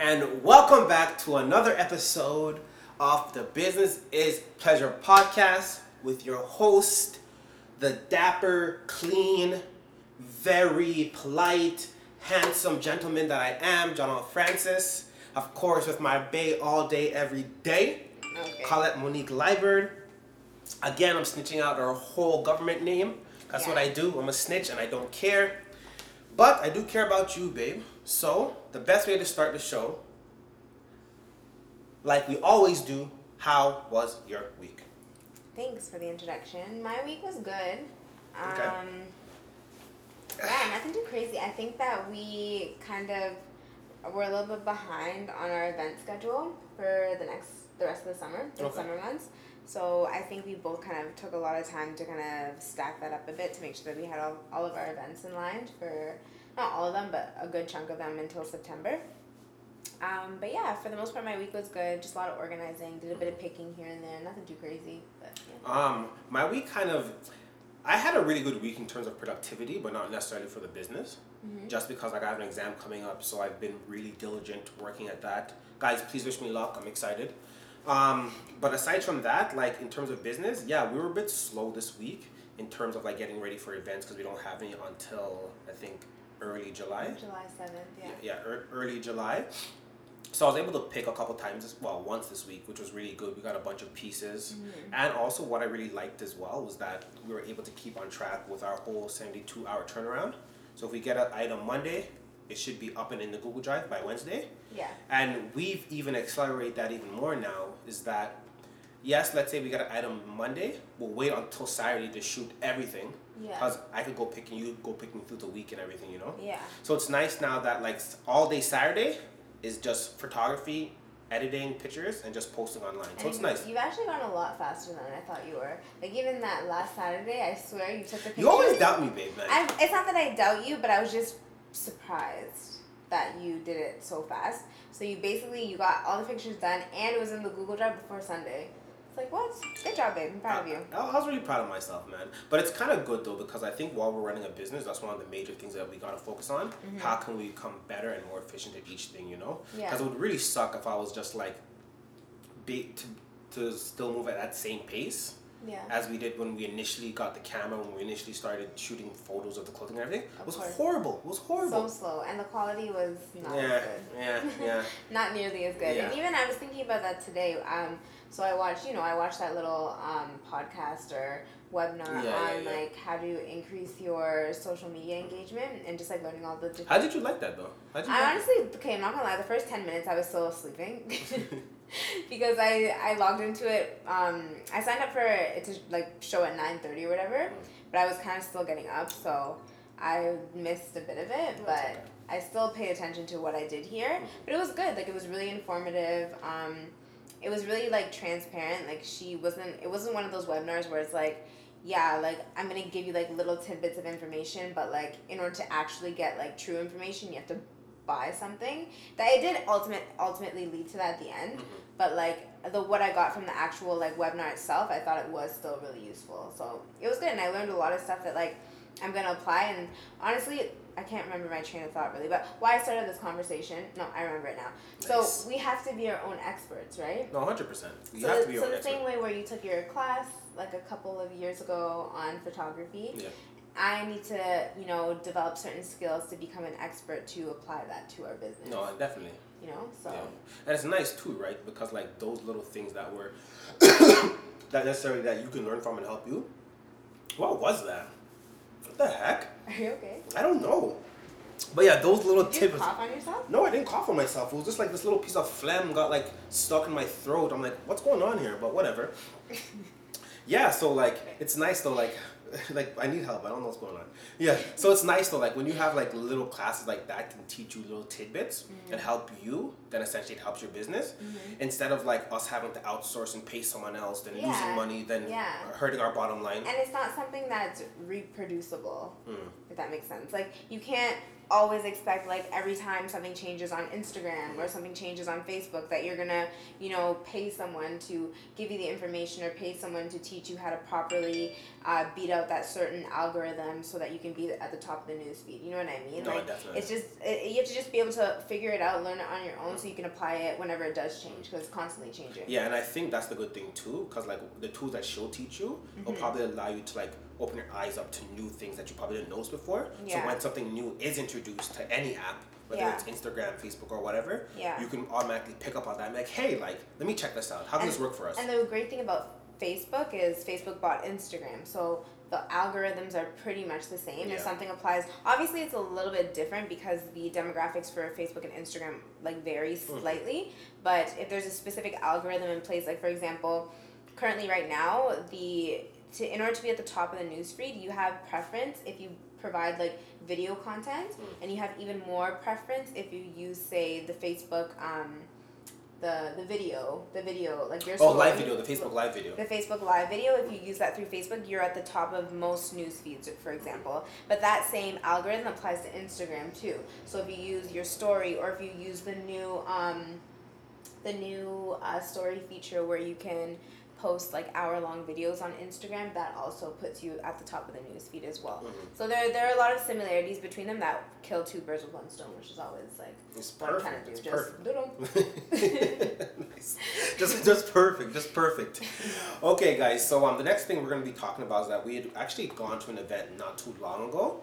and welcome back to another episode of the Business is Pleasure podcast with your host, the dapper, clean, very polite, handsome gentleman that I am, John Francis. Of course, with my bay all day, every day, Okay. Colette Monique Liburd. Again, I'm snitching out our whole government name. That's what I do. I'm a snitch and I don't care. But I do care about you, babe. So, the best way to start the show, like we always do, how was your week? Thanks for the introduction. My week was good. Um, Okay. yeah, nothing too crazy. I think that we kind of were a little bit behind on our event schedule for the next the rest of the summer, the Okay. summer months. So I think we both kind of took a lot of time to kind of stack that up a bit to make sure that we had all, all of our events in line for not all of them, but a good chunk of them until September. Um, but yeah, for the most part, my week was good. Just a lot of organizing. Did a bit of picking here and there. Nothing too crazy, but yeah. Um, my week kind of, I had a really good week in terms of productivity, but not necessarily for the business. Mm-hmm. Just because like, I have an exam coming up, so I've been really diligent working at that. Guys, please wish me luck. I'm excited. Um, but aside from that, like in terms of business, yeah, we were a bit slow this week in terms of like getting ready for events because we don't have any until I think early July. July seventh, yeah. Yeah, ear early July. So I was able to pick a couple times, this, well, once this week, which was really good. We got a bunch of pieces. Mm-hmm. And also, what I really liked as well was that we were able to keep on track with our whole 72 hour turnaround. So if we get an item Monday, it should be up and in the Google Drive by Wednesday. Yeah. And we've even accelerated that even more now is that, yes, let's say we got an item Monday, we'll wait until Saturday to shoot everything. Yeah. Because I could go picking, you go picking through the week and everything, you know? Yeah. So it's nice now that like all day Saturday is just photography, editing pictures, and just posting online. So And it's nice. You've actually gone a lot faster than I thought you were. Like even that last Saturday, I swear you took the pictures. You always doubt me, babe, man. I, it's not that I doubt you, but I was just surprised that you did it so fast. So you basically you got all the pictures done, and it was in the Google Drive before Sunday. Like what? Good job, babe. I'm proud of you. I, I was really proud of myself, man. But it's kind of good though because I think while we're running a business, that's one of the major things that we gotta focus on. How can we become better and more efficient at each thing, you know? Mm-hmm. Yeah. Because it would really suck if I was just like, be to to still move at that same pace. Yeah. as we did when we initially got the camera, when we initially started shooting photos of the clothing and everything. It Of was course. horrible. It was horrible. So slow, and the quality was not yeah, as good. yeah, yeah. not nearly as good. Yeah. And even I was thinking about that today. Um, so I watched, you know, I watched that little um, podcast or webinar Yeah, on yeah. like how to increase your social media engagement and just like learning all the different. How did you like that though? How did you I like honestly, okay, I'm not gonna lie. The first ten minutes, I was still sleeping because I I logged into it. Um, I signed up for it to like show at nine thirty or whatever, but I was kind of still getting up, so I missed a bit of it. But. I still paid attention to what I did here. But it was good. Like it was really informative. Um, it was really like transparent. Like she wasn't. It wasn't one of those webinars where it's like. Yeah, like I'm gonna give you like little tidbits of information, but like in order to actually get like true information, you have to buy something. That it did ultimate ultimately lead to that at the end, Mhm. but like the what I got from the actual like webinar itself, I thought it was still really useful. So it was good, and I learned a lot of stuff that like I'm gonna apply. And honestly, I can't remember my train of thought really, but why I started this conversation. No, I remember it now. Nice. So we have to be our own experts, right? No, hundred percent. You so have the, to be so the expert. same way where you took your class like a couple of years ago on photography. Yeah. I need to, you know, develop certain skills to become an expert to apply that to our business. No, definitely. You know, so Yeah. And it's nice too, right? Because like those little things that were that necessarily that you can learn from and help you. What was that? What the heck? are you okay? I don't know. But yeah, those little Did you tips. cough on yourself? No, I didn't cough on myself. It was just like this little piece of phlegm got like stuck in my throat. I'm like, what's going on here? But whatever. yeah, so like it's nice though, like like I need help. I don't know what's going on. Yeah. So it's nice though, like when you have like little classes like that can teach you little tidbits Mm-hmm. and help you, then essentially it helps your business. Instead of like us having to outsource and pay someone else, then Yeah. losing money, then Yeah. hurting our bottom line. And it's not something that's reproducible, Mm. if that makes sense. Like you can't always expect like every time something changes on Instagram or something changes on Facebook that you're gonna, you know, pay someone to give you the information or pay someone to teach you how to properly uh, beat out that certain algorithm so that you can be at the top of the news feed. You know what I mean? No, like, definitely. It's just it, you have to just be able to figure it out, learn it on your own, so you can apply it whenever it does change because it's constantly changing. Yeah, and I think that's the good thing too, because like the tools that she'll teach you will Mm-hmm. probably allow you to like open your eyes up to new things that you probably didn't notice before. Yeah. So when something new is introduced to any app, whether Yeah. it's Instagram, Facebook, or whatever, Yeah. you can automatically pick up on that and be like, hey, like, let me check this out. How does And- this work for us? And the great thing about Facebook is Facebook bought Instagram, so the algorithms are pretty much the same. Yeah. If something applies, obviously it's a little bit different because the demographics for Facebook and Instagram like vary Mm-hmm. slightly. But if there's a specific algorithm in place, like for example, currently right now the to in order to be at the top of the newsfeed, you have preference if you provide like video content, Mm. and you have even more preference if you use say the Facebook. Um, the, the video, the video, like your oh, live video, the Facebook live video. The Facebook Live video, if you use that through Facebook, you're at the top of most news feeds, for example. But that same algorithm applies to Instagram too. So if you use your story, or if you use the new, um, the new uh, story feature where you can post like hour long videos on Instagram, that also puts you at the top of the news feed as well. Mhm. So there, there are a lot of similarities between them that kill two birds with one stone, which is always like It's what I'm trying perfect. to do. It's Just perfect. nice. Just, just perfect. Just perfect. Okay, guys. So um, the next thing we're gonna be talking about is that we had actually gone to an event not too long ago,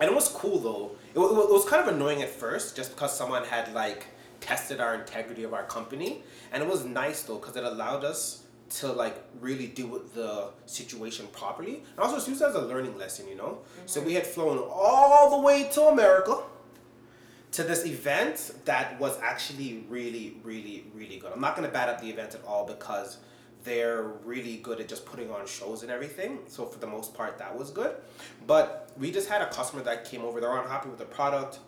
and it was cool though. It, wa- it, was kind of annoying at first, just because someone had like tested our integrity of our company, and it was nice though because it allowed us to like really deal with the situation properly, and also it's used as a learning lesson. You know. Mm-hmm. So we had flown all the way to America to this event that was actually really, really, really good. I'm not gonna bad up the event at all because they're really good at just putting on shows and everything. So for the most part, that was good. But we just had a customer that came over. They're unhappy with the product.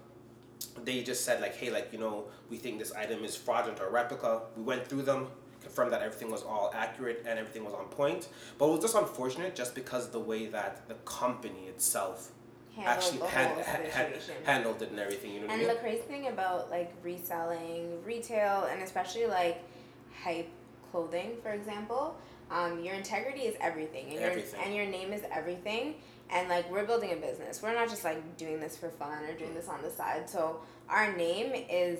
They just said like, hey, like you know, we think this item is fraudulent or replica. We went through them, confirmed that everything was all accurate and everything was on point. But it was just unfortunate just because of the way that the company itself Handle actually the had, whole had, had, situation. handled it and everything. You know what I And mean? the crazy thing about like reselling retail and especially like hype clothing, for example, um, your integrity is everything, and Everything. your and your name is everything. And like we're building a business, we're not just like doing this for fun or doing this on the side. So our name is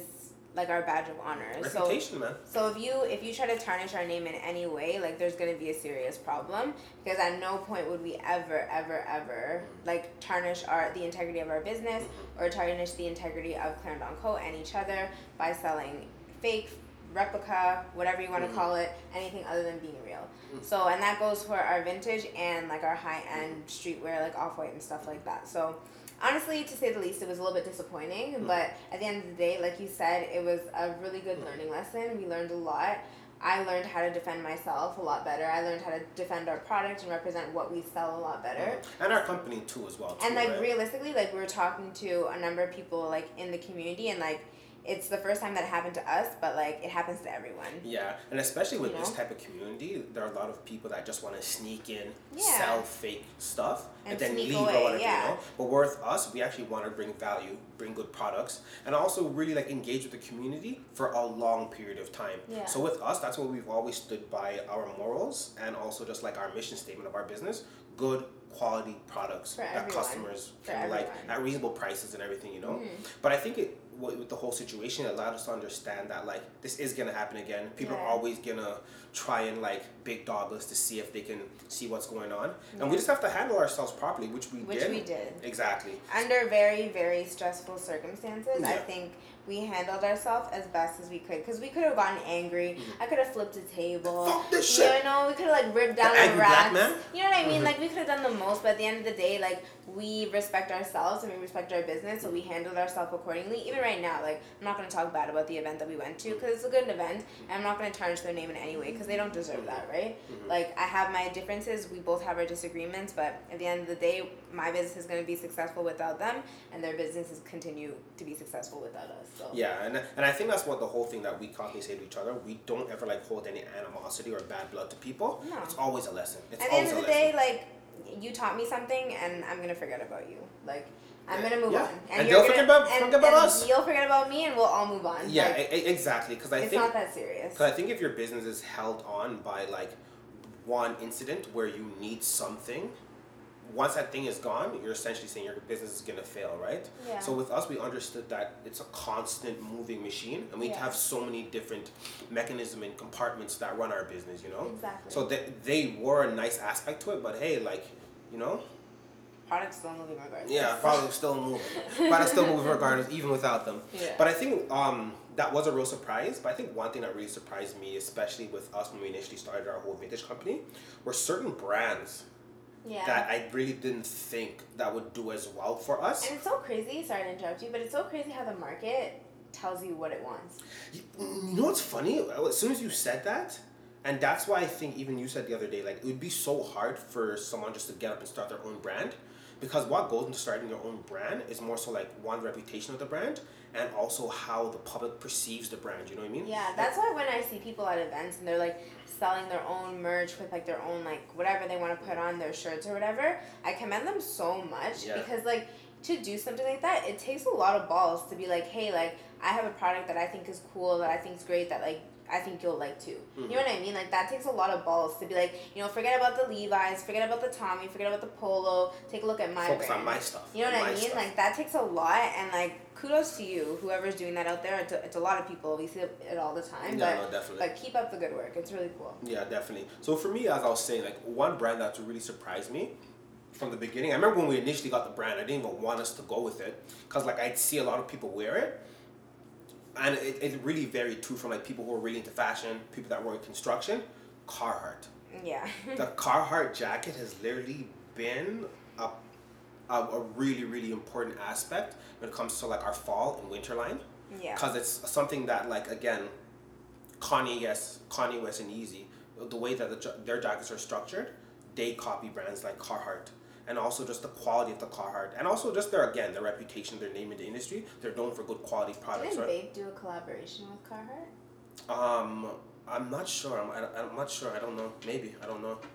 like our badge of honor. So man. so if you if you try to tarnish our name in any way, like there's gonna be a serious problem because at no point would we ever ever ever like tarnish our the integrity of our business or tarnish the integrity of Clarendon Co and each other by selling fake replica whatever you want to Mhm. call it anything other than being real. So and that goes for our vintage and like our high end streetwear like off white and stuff like that. So honestly to say the least it was a little bit disappointing Mm. but at the end of the day like you said it was a really good learning lesson we learned a lot i learned how to defend myself a lot better i learned how to defend our product and represent what we sell a lot better And our company too, as well. Too, and like right? realistically like we were talking to a number of people like in the community and like it's the first time that it happened to us but like it happens to everyone Yeah, and especially with You this know? type of community, there are a lot of people that just want to sneak in, Yeah. sell fake stuff, and, And then leave away, or whatever. yeah. You know, but with us, we actually want to bring value, bring good products, and also really like engage with the community for a long period of time. Yeah. So with us, that's what we've always stood by our morals and also just like our mission statement of our business: good quality products For that everyone. customers For can like at reasonable prices and everything. You know. Mhm. But I think it with with the whole situation it allowed us to understand that like this is gonna happen again. People are always gonna try and like big dog us to see if they can see what's going on, and we just have to handle ourselves properly, which we which did. we did Exactly. under very very stressful circumstances i think we handled ourselves as best as we could. Because we could have gotten angry. I could have flipped a table. Fuck this you shit. know we could have like ripped down The the, man? you know what i mean? Mhm. like we could have done the most but at the end of the day like we respect ourselves and we respect our business so we handled ourselves accordingly. Even right now like i'm not going to talk bad about the event that we went to because it's a good event and i'm not going to tarnish their name in any way because they don't deserve that right? Mhm. like i have my differences. We both have our disagreements but at the end of the day my business is going to be successful without them and their businesses continue to be successful without us so Yeah, and and I think that's what the whole thing that we constantly say to each other. We don't ever like hold any animosity or bad blood to people. No. It's always a lesson. It's at the end of the day like you taught me something and i'm going to forget about you like I'm gonna move Yeah. on, And you're they'll forget about- and, forget about and us. You'll forget about me, and we'll all move on. Yeah, Like, e- exactly. Because I it's think not that serious. Because I think if your business is held on by like one incident where you need something, once that thing is gone, you're essentially saying your business is gonna fail, right? Yeah. So with us, we understood that it's a constant moving machine, and we Yeah. have so many different mechanism and compartments that run our business. You know. Exactly. So they they were a nice aspect to it, but hey, like you know, Product's still moving regardless. yeah, probably still moving. Product still moving regardless, even without them. Yeah. But I think um, that was a real surprise. But I think one thing that really surprised me, especially with us when we initially started our whole vintage company, were certain brands yeah. that I really didn't think that would do as well for us. and it's so crazy. Sorry to interrupt you, but it's so crazy how the market tells you what it wants. You, you know what's funny? As soon as you said that, and that's why I think even you said the other day, like it would be so hard for someone just to get up and start their own brand. Because what goes into starting your own brand is more so like one reputation of the brand and also how the public perceives the brand. You know what I mean? Yeah, that's why when I see people at events and they're like selling their own merch with like their own like whatever they want to put on their shirts or whatever, I commend them so much Yeah. because like to do something like that, it takes a lot of balls to be like, hey, like I have a product that I think is cool, that I think is great, that like I think you'll like too. You know mm-hmm. what I mean? Like that takes a lot of balls to be like, you know, forget about the Levi's, forget about the Tommy, forget about the Polo, take a look at my Focus brand. on my stuff. You know what I mean? stuff. Like that takes a lot, and like kudos to you, whoever's doing that out there. It's a, it's a lot of people. We see it all the time, Yeah, but no, definitely. but keep up the good work. It's really cool. Yeah, definitely. So for me, as I was saying, like one brand that really surprised me from the beginning. I remember when we initially got the brand, I didn't even want us to go with it because like I'd see a lot of people wear it, and it, it really varied too from like people who were really into fashion, people that were in construction. Carhartt. Yeah. The Carhartt jacket has literally been a, a, a really really important aspect when it comes to like our fall and winter line yeah. because it's something that like again Kanye yes Kanye West and Yeezy the way that the, their jackets are structured they copy brands like Carhartt and also just the quality of the Carhartt. And also just their again their reputation their name in the industry. They're known for good quality products Didn't right? Bape do a collaboration with Carhartt? um I'm not sure. I'm, I- I'm not sure. I don't know. Maybe. I don't know. I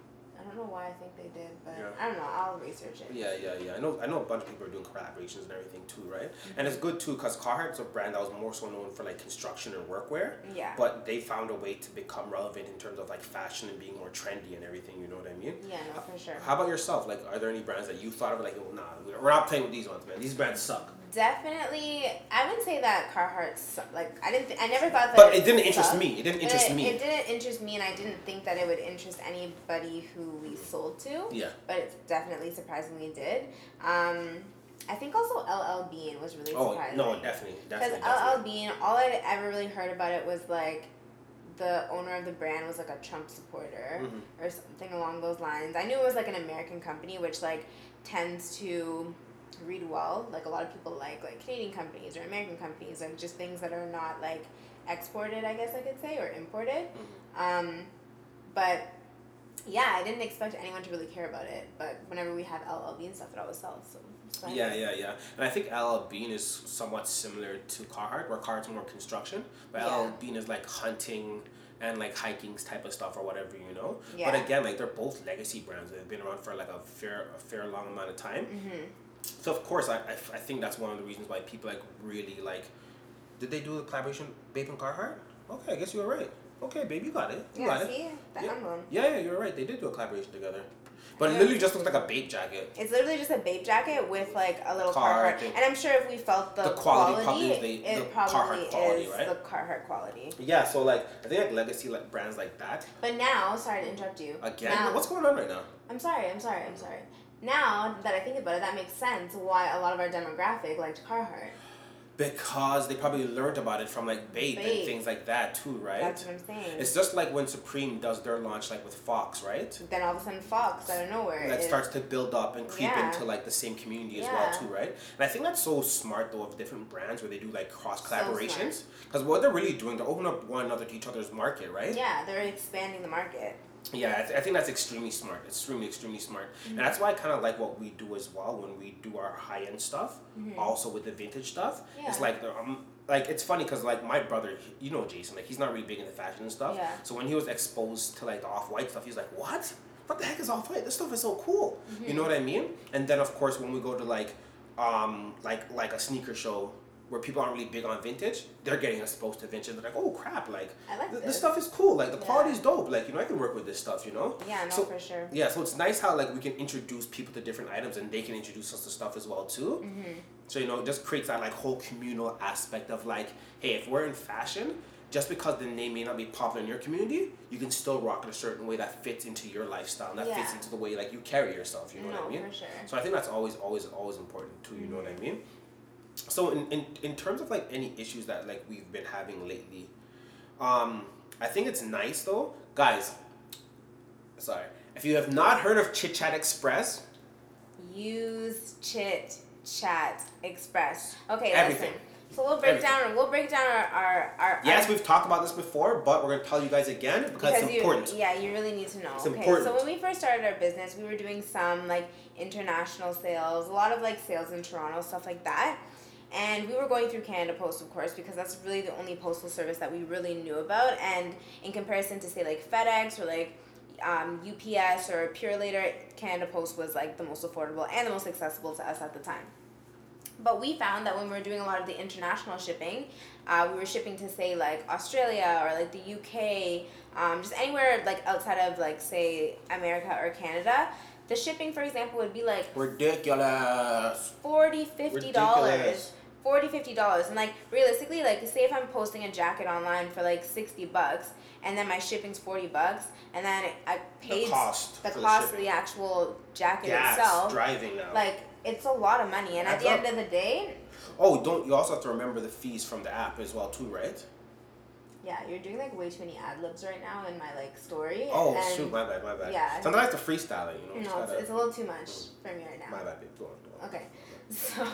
don't know why I think they did, but Yeah. I don't know. I'll research it. Yeah, yeah, yeah. I know. I know a bunch of people are doing collaborations and everything too, right? Mm-hmm. And it's good too because Carhartt's a brand that was more so known for like construction and workwear. Yeah. But they found a way to become relevant in terms of like fashion and being more trendy and everything. You know what I mean? Yeah, no, for sure. How about yourself? Like, are there any brands that you thought of like, oh, nah, we're not playing with these ones, man. These brands suck. Definitely, I wouldn't say that Carhartt. su- Like, I didn't. Th- I never thought that. But it didn't interest me. It didn't interest it, me. It didn't interest me, and I didn't think that it would interest anybody who we sold to. Yeah. But it definitely surprisingly did. Um, I think also LL Bean was really Oh surprising. no, definitely, Because LL. Bean, all I'd ever really heard about it was like the owner of the brand was like a Trump supporter Mhm. or something along those lines. I knew it was like an American company, which like tends to read well. Like a lot of people like like Canadian companies or American companies, like just things that are not like exported, I guess I could say, or imported. Mm-hmm. Um, but yeah, I didn't expect anyone to really care about it. But whenever we have LL Bean stuff, it always sells. So. Yeah, yeah, yeah. And I think LL Bean is somewhat similar to Carhartt, where Carhartt's more construction, but Yeah. LL Bean is like hunting and like hiking type of stuff or whatever, you know. Yeah. But again, like they're both legacy brands. They've been around for like a fair, a fair long amount of time. Mm-hmm. So of course, I, I, I think that's one of the reasons why people like really like. Did they do the collaboration, Bape and Carhartt? Okay, I guess you were right. Okay, babe, you got it. You Yeah, got it. see? That Yeah. One. Yeah, yeah, you're right. They did do a collaboration together, but it literally just looks like a Bape jacket. It's literally just a Bape jacket with like a little Carhartt Carhartt. And I'm sure if we felt the, The quality quality, probably is the- it the probably Carhartt quality, is right? the Carhartt quality. Yeah, so like I think like legacy like brands like that. But now, sorry to interrupt you. Again, Now, what's going on right now? I'm sorry, I'm sorry, I'm sorry. Now that I think about it, that makes sense why a lot of our demographic liked Carhartt. Because they probably learned about it from like Bape, and things like that too, right? That's what I'm saying. It's just like when Supreme does their launch like with Fox, right? then all of a sudden Fox out of nowhere. That is- starts to build up and creep Yeah. into like the same community as Yeah. well too, right? And I think that's so smart though of different brands where they do like cross collaborations. Because what they're really doing, they're opening up one another to each other's market, right? Yeah, they're expanding the market. Yeah, I, th- I think that's extremely smart. Extremely, extremely smart. And that's why I kind of like what we do as well when we do our high end stuff, also with the vintage stuff. It's like, um, like it's funny because like my brother, you know Jason, like he's not really big into fashion and stuff. Yeah. So when he was exposed to like the off white stuff, he's like, what? What the heck is off white? This stuff is so cool. You know what I mean? And then of course when we go to like um, like like a sneaker show where people aren't really big on vintage, they're getting exposed to vintage. They're like, oh crap, like, like th- this. stuff is cool. Like the Yeah. quality's dope. Like you know, I can work with this stuff. You know. Yeah, no, So- for sure. Yeah, so it's nice how like we can introduce people to different items and they can introduce us to stuff as well too. Mm-hmm. So you know, it just creates that like whole communal aspect of like, hey, if we're in fashion, just because the name may not be popular in your community, you can still rock it a certain way that fits into your lifestyle, and that fits into the way like you carry yourself. You know no, what I mean? for sure. So I think that's always, always, always important too. You know what I mean? So in, in, in terms of like any issues that like we've been having lately, um, I think it's nice though, guys. Sorry, if you have not heard of Chit Chat Express, Use Chit Chat Express. Okay, Everything. listen. So we'll break Everything. down. We'll break down our our, our yes, our, we've talked about this before, but we're gonna tell you guys again because, it's you, important. Yeah, you really need to know. It's okay, important. so when we first started our business, we were doing some like international sales, a lot of like sales in Toronto, stuff like that. And we were going through Canada Post, of course, because that's really the only postal service that we really knew about. And in comparison to say like FedEx or like um, UPS or Purolator, Canada Post was like the most affordable and the most accessible to us at the time. But we found that when we were doing a lot of the international shipping, uh, we were shipping to say like Australia or like the UK, um, just anywhere like outside of like say America or Canada. The shipping, for example, would be like Ridiculous. 40 50 dollars Ridiculous. 40 50 dollars and like realistically like say if i'm posting a jacket online for like 60 bucks and then my shipping's 40 bucks and then i paid cost the for the cost of the actual jacket Gas, itself driving now. like it's a lot of money and at the up. end of the day oh, don't you also have to remember the fees from the app as well too, right? yeah you're doing like way too many ad libs right now in my like story Oh and shoot, my bad, my bad. yeah. Sometimes I have to freestyle it, you know. no it's, gotta- it's a little too much mm. for me right now my bad, babe. Go on, go on. Okay. So,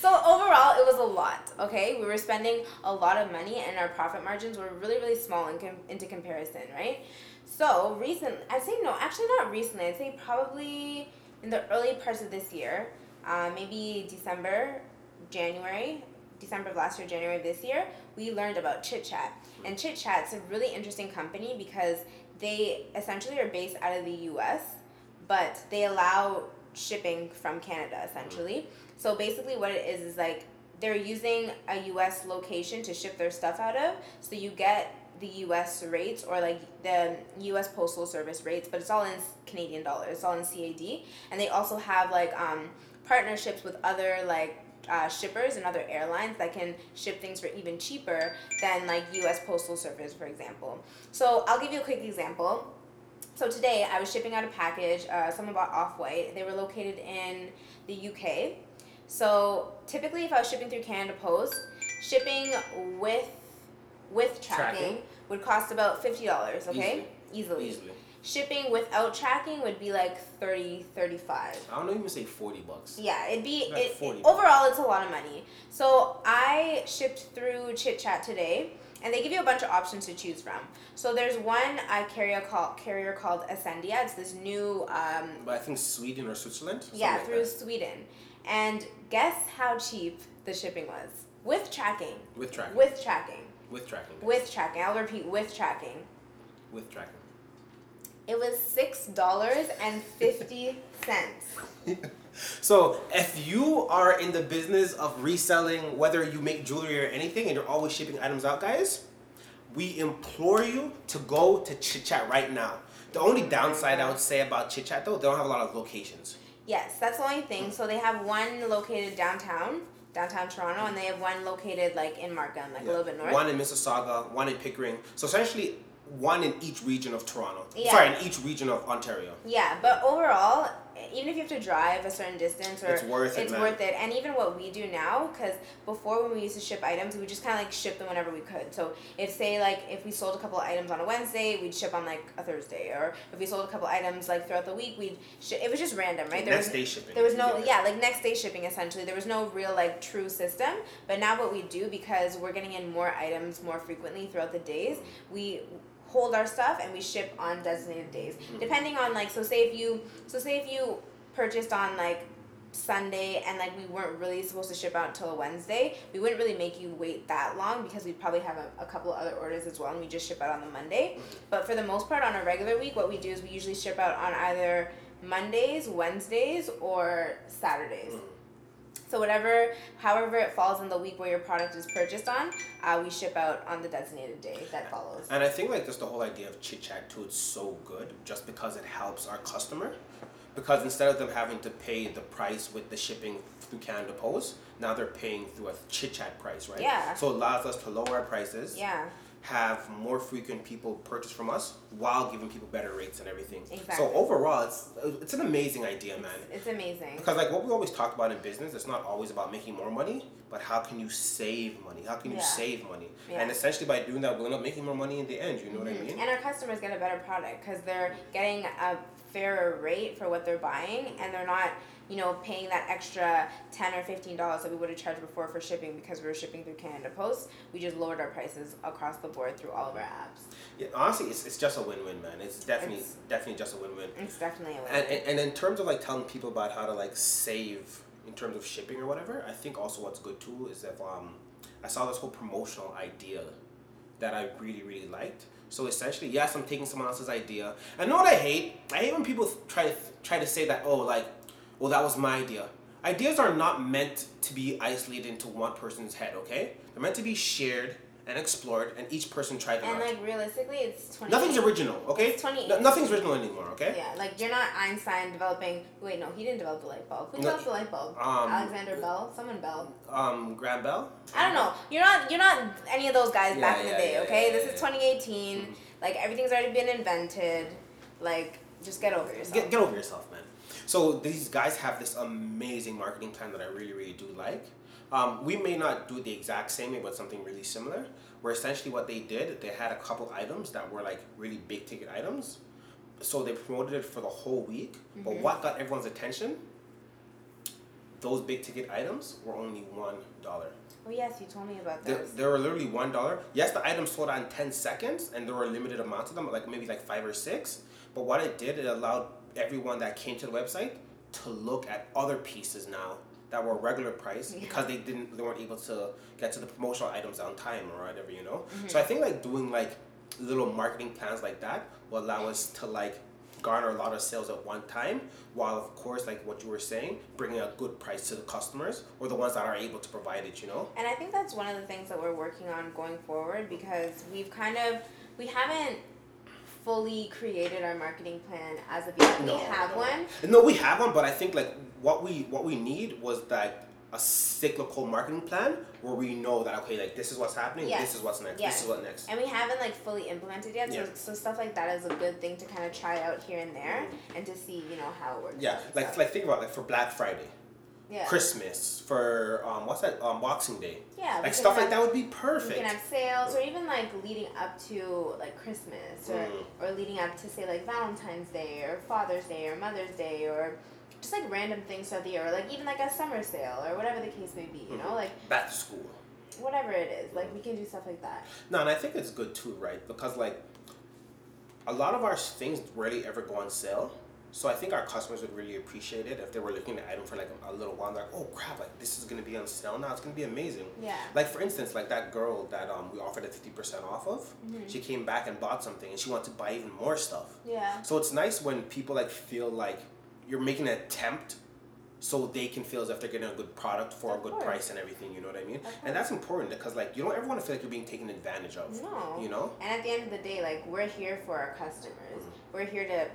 so overall, it was a lot. Okay, we were spending a lot of money, and our profit margins were really, really small in com- into comparison, right? So recent, I'd say no, actually not recently. I'd say probably in the early parts of this year, uh, maybe December, January, December of last year, January of this year, we learned about Chit Chat. And Chit Chat's a really interesting company because they essentially are based out of the U.S but they allow shipping from Canada essentially. So basically, what it is is like they're using a U.S. location to ship their stuff out of, so you get the U.S. rates or like the U.S. Postal Service rates, but it's all in Canadian dollars. It's all in CAD, and they also have like um, partnerships with other like. Uh, shippers and other airlines that can ship things for even cheaper than like U.S. Postal Service, for example. So I'll give you a quick example. So today I was shipping out a package. Uh, someone bought Off White. They were located in the UK. So typically, if I was shipping through Canada Post, shipping with with tracking, Tracking. would cost about fifty dollars. Okay, easily. Easily. Shipping without tracking would be like 30 35 I don't even say forty bucks. yeah, it'd be Like it, 40 it- overall. It's a lot of money. So I shipped through Chit Chat today, and they give you a bunch of options to choose from. So there's one uh, carrier called carrier called Asendia. It's this new um, But I think Sweden or Switzerland. yeah like through that. Sweden, and guess how cheap the shipping was with tracking. with tracking. With tracking. with tracking. With tracking. I'll repeat with tracking. with tracking. It was six dollars and fifty cents. So if you are in the business of reselling, whether you make jewelry or anything, and you're always shipping items out, guys, we implore you to go to Chit Chat right now. The only downside I would say about Chit Chat though, they don't have a lot of locations. Yes, that's the only thing. So they have one located downtown, downtown Toronto, and they have one located like in Markham, like a little bit north. One in Mississauga, one in Pickering. So essentially, one in each region of Toronto. Yeah. Sorry, in each region of Ontario. Yeah, but overall, even if you have to drive a certain distance, or It's worth it, it's man. worth it. And even what we do now, because before when we used to ship items, we just kind of like ship them whenever we could. So if say like if we sold a couple of items on a Wednesday, we'd ship on like a Thursday, or if we sold a couple items like throughout the week, we'd ship. It was just random, right? There Next was, day shipping. There was no Yeah. yeah, like next day shipping essentially. There was no real like true system. But now what we do because we're getting in more items more frequently throughout the days, we hold our stuff and we ship on designated days. Hmm. Depending on like so say if you so say if you purchased on like Sunday and like we weren't really supposed to ship out until a Wednesday, we wouldn't really make you wait that long because we'd probably have a, a couple of other orders as well and we just ship out on the Monday. Hmm. But for the most part on a regular week what we do is we usually ship out on either Mondays, Wednesdays, or Saturdays. Hmm. So whatever, however it falls in the week where your product is purchased on, uh, we ship out on the designated day that follows. And I think like just the whole idea of chit chat too, it's so good just because it helps our customer. Because instead of them having to pay the price with the shipping through Canada Post, now they're paying through a chit chat price, right? Yeah. So it allows us to lower our prices. Yeah. Have more frequent people purchase from us while giving people better rates and everything. Exactly. So overall, it's it's an amazing idea, man. It's amazing. Because like what we always talk about in business, it's not always about making more money, but how can you save money? How can you Yeah. save money? Yeah. And essentially by doing that, we'll end up making more money in the end. You know what I Mhm. mean? And our customers get a better product because they're getting a fairer rate for what they're buying, and they're not, you know, paying that extra ten or fifteen dollars that we would have charged before for shipping because we were shipping through Canada Post. We just lowered our prices across the board through all of our apps. Yeah, honestly, it's, it's just a win-win, man. It's definitely It's- definitely just a win-win. It's definitely a win. And, and and in terms of like telling people about how to like save in terms of shipping or whatever, I think also what's good too is if um I saw this whole promotional idea that I really really liked. So essentially, yes, I'm taking someone else's idea. I know what I hate. I hate when people try to try to say that oh like, well that was my idea. Ideas are not meant to be isolated into one person's head. Okay, they're meant to be shared and explored, and each person tried them And out. like realistically, it's twenty. Nothing's original, okay? It's 28. No- nothing's original anymore, okay? Yeah, like you're not Einstein developing. Wait, no, he didn't develop the light bulb. Who No, developed the light bulb? um, Alexander Bell. Someone Bell. Um, Graham Bell. I don't know. You're not. You're not any of those guys Yeah, back in the day. yeah, okay, yeah, this is yeah. 2018. Mhm. Like everything's already been invented. Like just get over yourself. Get, get over yourself, man. So these guys have this amazing marketing plan that I really, really do like. Um, we may not do the exact same but something really similar. Where essentially what they did, they had a couple items that were like really big ticket items. So they promoted it for the whole week. But Mhm. what got everyone's attention? Those big ticket items were only one dollar. oh yes, you told me about this. they were literally one dollar. Yes, the item sold out in ten seconds, and there were limited amounts of them, like maybe like five or six. But what it did, it allowed everyone that came to the website to look at other pieces now that were regular price Yeah. because they didn't, they weren't able to get to the promotional items on time or whatever, you know. Mm-hmm. So I think like doing like little marketing plans like that will allow us to like garner a lot of sales at one time while of course like what you were saying bringing a good price to the customers or the ones that are able to provide it you know And I think that's one of the things that we're working on going forward because we've kind of we haven't fully created our marketing plan as of yet. No, we have no. one. No, we have one, but I think like what we what we need was that a cyclical marketing plan where we know that okay, like this is what's happening, Yes. this is what's next, Yes. this is what next. And we haven't like fully implemented yet, Yeah. so, so stuff like that is a good thing to kind of try out here and there and to see, you know, how it works. Yeah, like stuff. like think about it, like for Black Friday, yeah. Christmas, for um what's that um Boxing Day, yeah, like stuff like that would be perfect. can have sales, or even like leading up to like Christmas, or Mm. or leading up to say like Valentine's Day, or Father's Day, or Mother's Day, or just like random things throughout the year, or like even like a summer sale, or whatever the case may be. You know, Mhm. like Back to school. whatever it is, like we can do stuff like that. No, and I think it's good too, right? Because like a lot of our things rarely ever go on sale. So I think our customers would really appreciate it if they were looking at item for like a, a little while. Like, oh crap! Like this is gonna be on sale now. It's gonna be amazing. Yeah. Like for instance, like that girl that um we offered a fifty percent off of. Mhm. She came back and bought something, and she wants to buy even more stuff. Yeah. So it's nice when people like feel like you're making an attempt, so they can feel as if they're getting a good product for Of a good course. price and everything. You know what I mean? And that's important because like you don't ever want to feel like you're being taken advantage of. No. You know. And at the end of the day, like we're here for our customers. Mm-hmm. We're here to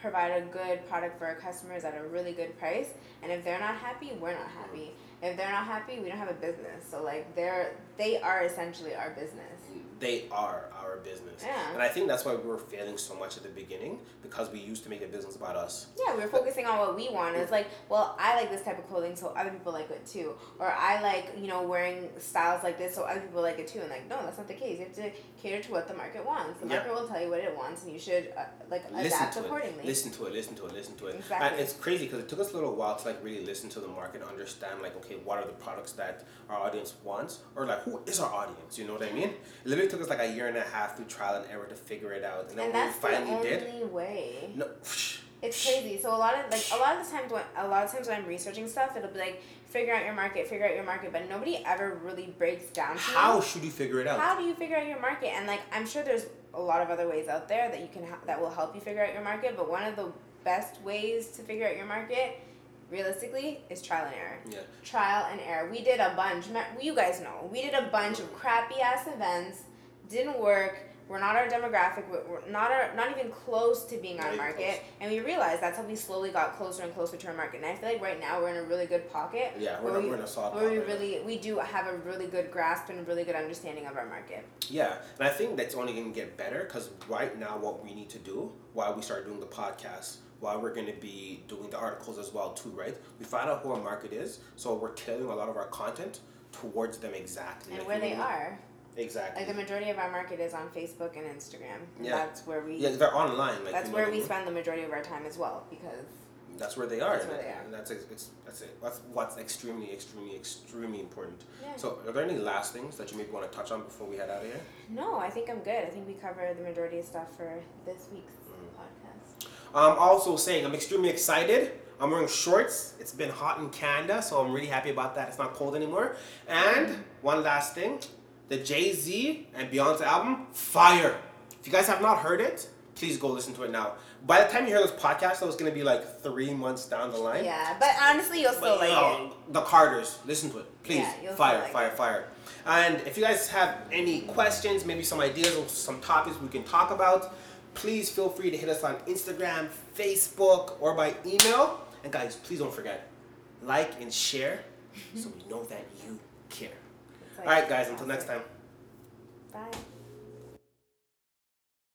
provide a good product for our customers at a really good price. And if they're not happy, we're not happy. If they're not happy, we don't have a business. So like they're they are essentially our business. They are our business. Yeah. And I think that's why we were failing so much at the beginning because we used to make a business about us. Yeah, we were focusing on what we want. It's like, well, I like this type of clothing, so other people like it too. Or I like, you know, wearing styles like this, so other people like it too. And like, no, that's not the case. You have to cater to what the market wants. The Yeah. market will tell you what it wants, and you should uh, like listen adapt to accordingly. it. Listen to it. Listen to it. Listen to it. Exactly. And it's crazy because it took us a little while to like really listen to the market, understand like okay, what are the products that our audience wants, or like who is our audience? You know what I mean? It literally took us like a year and a half through trial and error to figure it out, and then and when that's we finally the only did, way. no. It's crazy. So a lot of like a lot of the times when a lot of times when I'm researching stuff, it'll be like figure out your market, figure out your market, but nobody ever really breaks down to you How should you figure it out? how do you figure out your market and like i'm sure there's a lot of other ways out there that you can ha- that will help you figure out your market but one of the best ways to figure out your market realistically is trial and error. Yeah. Trial and error. We did a bunch. You guys know we did a bunch of crappy ass events. Didn't work. We're not our demographic. We're not our, not even close to being our market. close. And we realized that's how we slowly got closer and closer to our market. And I feel like right now we're in a really good pocket. Yeah, we're, where in a- we- we're in a solid where we really we do have a really good grasp and a really good understanding of our market. Yeah, and I think that's only going to get better because right now, what we need to do while we start doing the podcast, while we're going to be doing the articles as well too, right? We find out who our market is, so we're tailoring a lot of our content towards them exactly. And Like, where you they know, are. Exactly. Like the majority of our market is on Facebook and Instagram. Yeah. That's where we yeah, they're online. Like that's you know where we mean? spend the majority of our time as well because That's where they are. That's and, where they are. and that's it's, that's it. That's what's extremely, extremely, extremely important. Yeah. So, are there any last things that you maybe want to touch on before we head out of here? No, I think I'm good. I think we covered the majority of stuff for this week's. I'm also saying I'm extremely excited. I'm wearing shorts. It's been hot in Canada, so I'm really happy about that. It's not cold anymore. And one last thing, the Jay Z and Beyonce album, fire. If you guys have not heard it, please go listen to it now. By the time you hear this podcast, though, it's gonna be like three months down the line. Yeah, but honestly, you'll still But, like it. The Carters, listen to it, please. Yeah, fire, like fire, it. fire. And if you guys have any questions, maybe some ideas or some topics we can talk about, please feel free to hit us on Instagram, Facebook, or by email. And guys, please don't forget, like and share so we know that you care. Like- All right, guys, until next time. Bye.